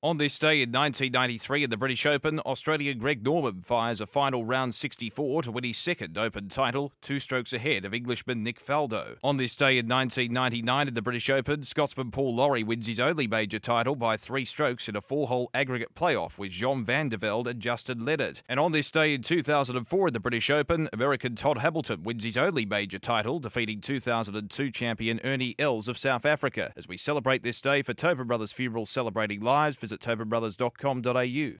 On this day in 1993 at the British Open, Australian Greg Norman fires a final round 64 to win his second Open title, two strokes ahead of Englishman Nick Faldo. On this day in 1999 at the British Open, Scotsman Paul Lawrie wins his only major title by three strokes in a four-hole aggregate playoff with Jean Van de Velde and Justin Leonard. And on this day in 2004 at the British Open, American Todd Hamilton wins his only major title, defeating 2002 champion Ernie Els of South Africa. As we celebrate this day for Tobin Brothers Funeral Celebrating Lives, visit tobinbrothers.com.au.